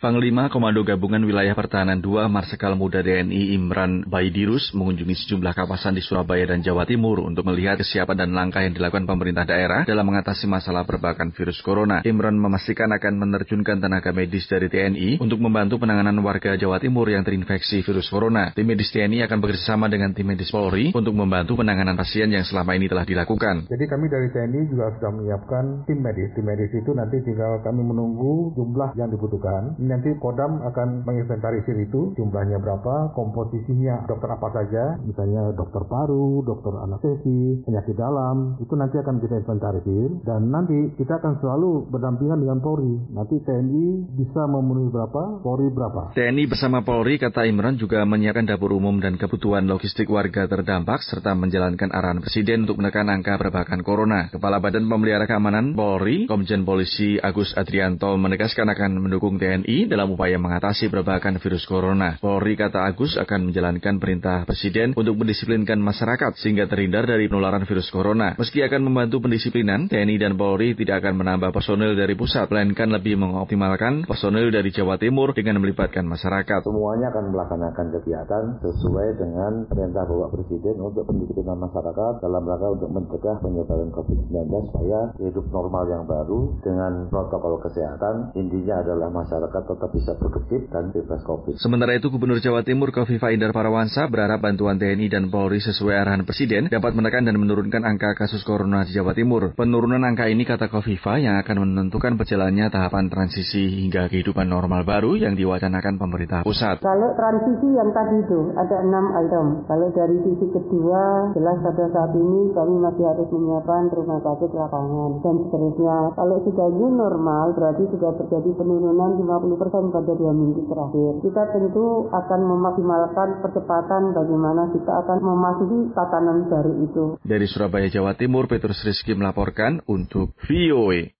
Panglima Komando Gabungan Wilayah Pertahanan II Marsikal Muda TNI Imran Baidirus mengunjungi sejumlah kawasan di Surabaya dan Jawa Timur untuk melihat kesiapan dan langkah yang dilakukan pemerintah daerah dalam mengatasi masalah perbakan virus corona. Imran memastikan akan menerjunkan tenaga medis dari TNI untuk membantu penanganan warga Jawa Timur yang terinfeksi virus corona. Tim medis TNI akan bekerjasama dengan tim medis Polri untuk membantu penanganan pasien yang selama ini telah dilakukan. Jadi kami dari TNI juga sudah menyiapkan tim medis. Tim medis itu nanti tinggal kami menunggu jumlah yang dibutuhkan nanti Kodam akan menginventarisir itu jumlahnya berapa, komposisinya dokter apa saja, misalnya dokter paru, dokter anestesi, penyakit dalam, itu nanti akan kita inventarisir dan nanti kita akan selalu berdampingan dengan Polri. Nanti TNI bisa memenuhi berapa, Polri berapa. TNI bersama Polri, kata Imran, juga menyiapkan dapur umum dan kebutuhan logistik warga terdampak serta menjalankan arahan Presiden untuk menekan angka perbakan corona. Kepala Badan Pemelihara Keamanan Polri, Komjen Polisi Agus Adrianto menegaskan akan mendukung TNI dalam upaya mengatasi perbakan virus corona. Polri kata Agus akan menjalankan perintah Presiden untuk mendisiplinkan masyarakat sehingga terhindar dari penularan virus corona. Meski akan membantu pendisiplinan, TNI dan Polri tidak akan menambah personil dari pusat, melainkan lebih mengoptimalkan personil dari Jawa Timur dengan melibatkan masyarakat. Semuanya akan melaksanakan kegiatan sesuai dengan perintah Bapak Presiden untuk pendisiplinan masyarakat dalam rangka untuk mencegah penyebaran COVID-19 supaya hidup normal yang baru dengan protokol kesehatan intinya adalah masyarakat tetap bisa produktif dan bebas COVID. Sementara itu, Gubernur Jawa Timur Kofifa Indar Parawansa berharap bantuan TNI dan Polri sesuai arahan Presiden dapat menekan dan menurunkan angka kasus corona di Jawa Timur. Penurunan angka ini, kata Kofifa, yang akan menentukan perjalannya tahapan transisi hingga kehidupan normal baru yang diwacanakan pemerintah pusat. Kalau transisi yang tadi itu ada enam item. Kalau dari sisi kedua, jelas pada saat ini kami masih harus menyiapkan rumah sakit lapangan dan seterusnya. Kalau sudah new normal, berarti sudah terjadi penurunan 50 persen pada dua minggu terakhir. Kita tentu akan memaksimalkan percepatan bagaimana kita akan memasuki tatanan baru itu. Dari Surabaya, Jawa Timur, Petrus Rizky melaporkan untuk VOA.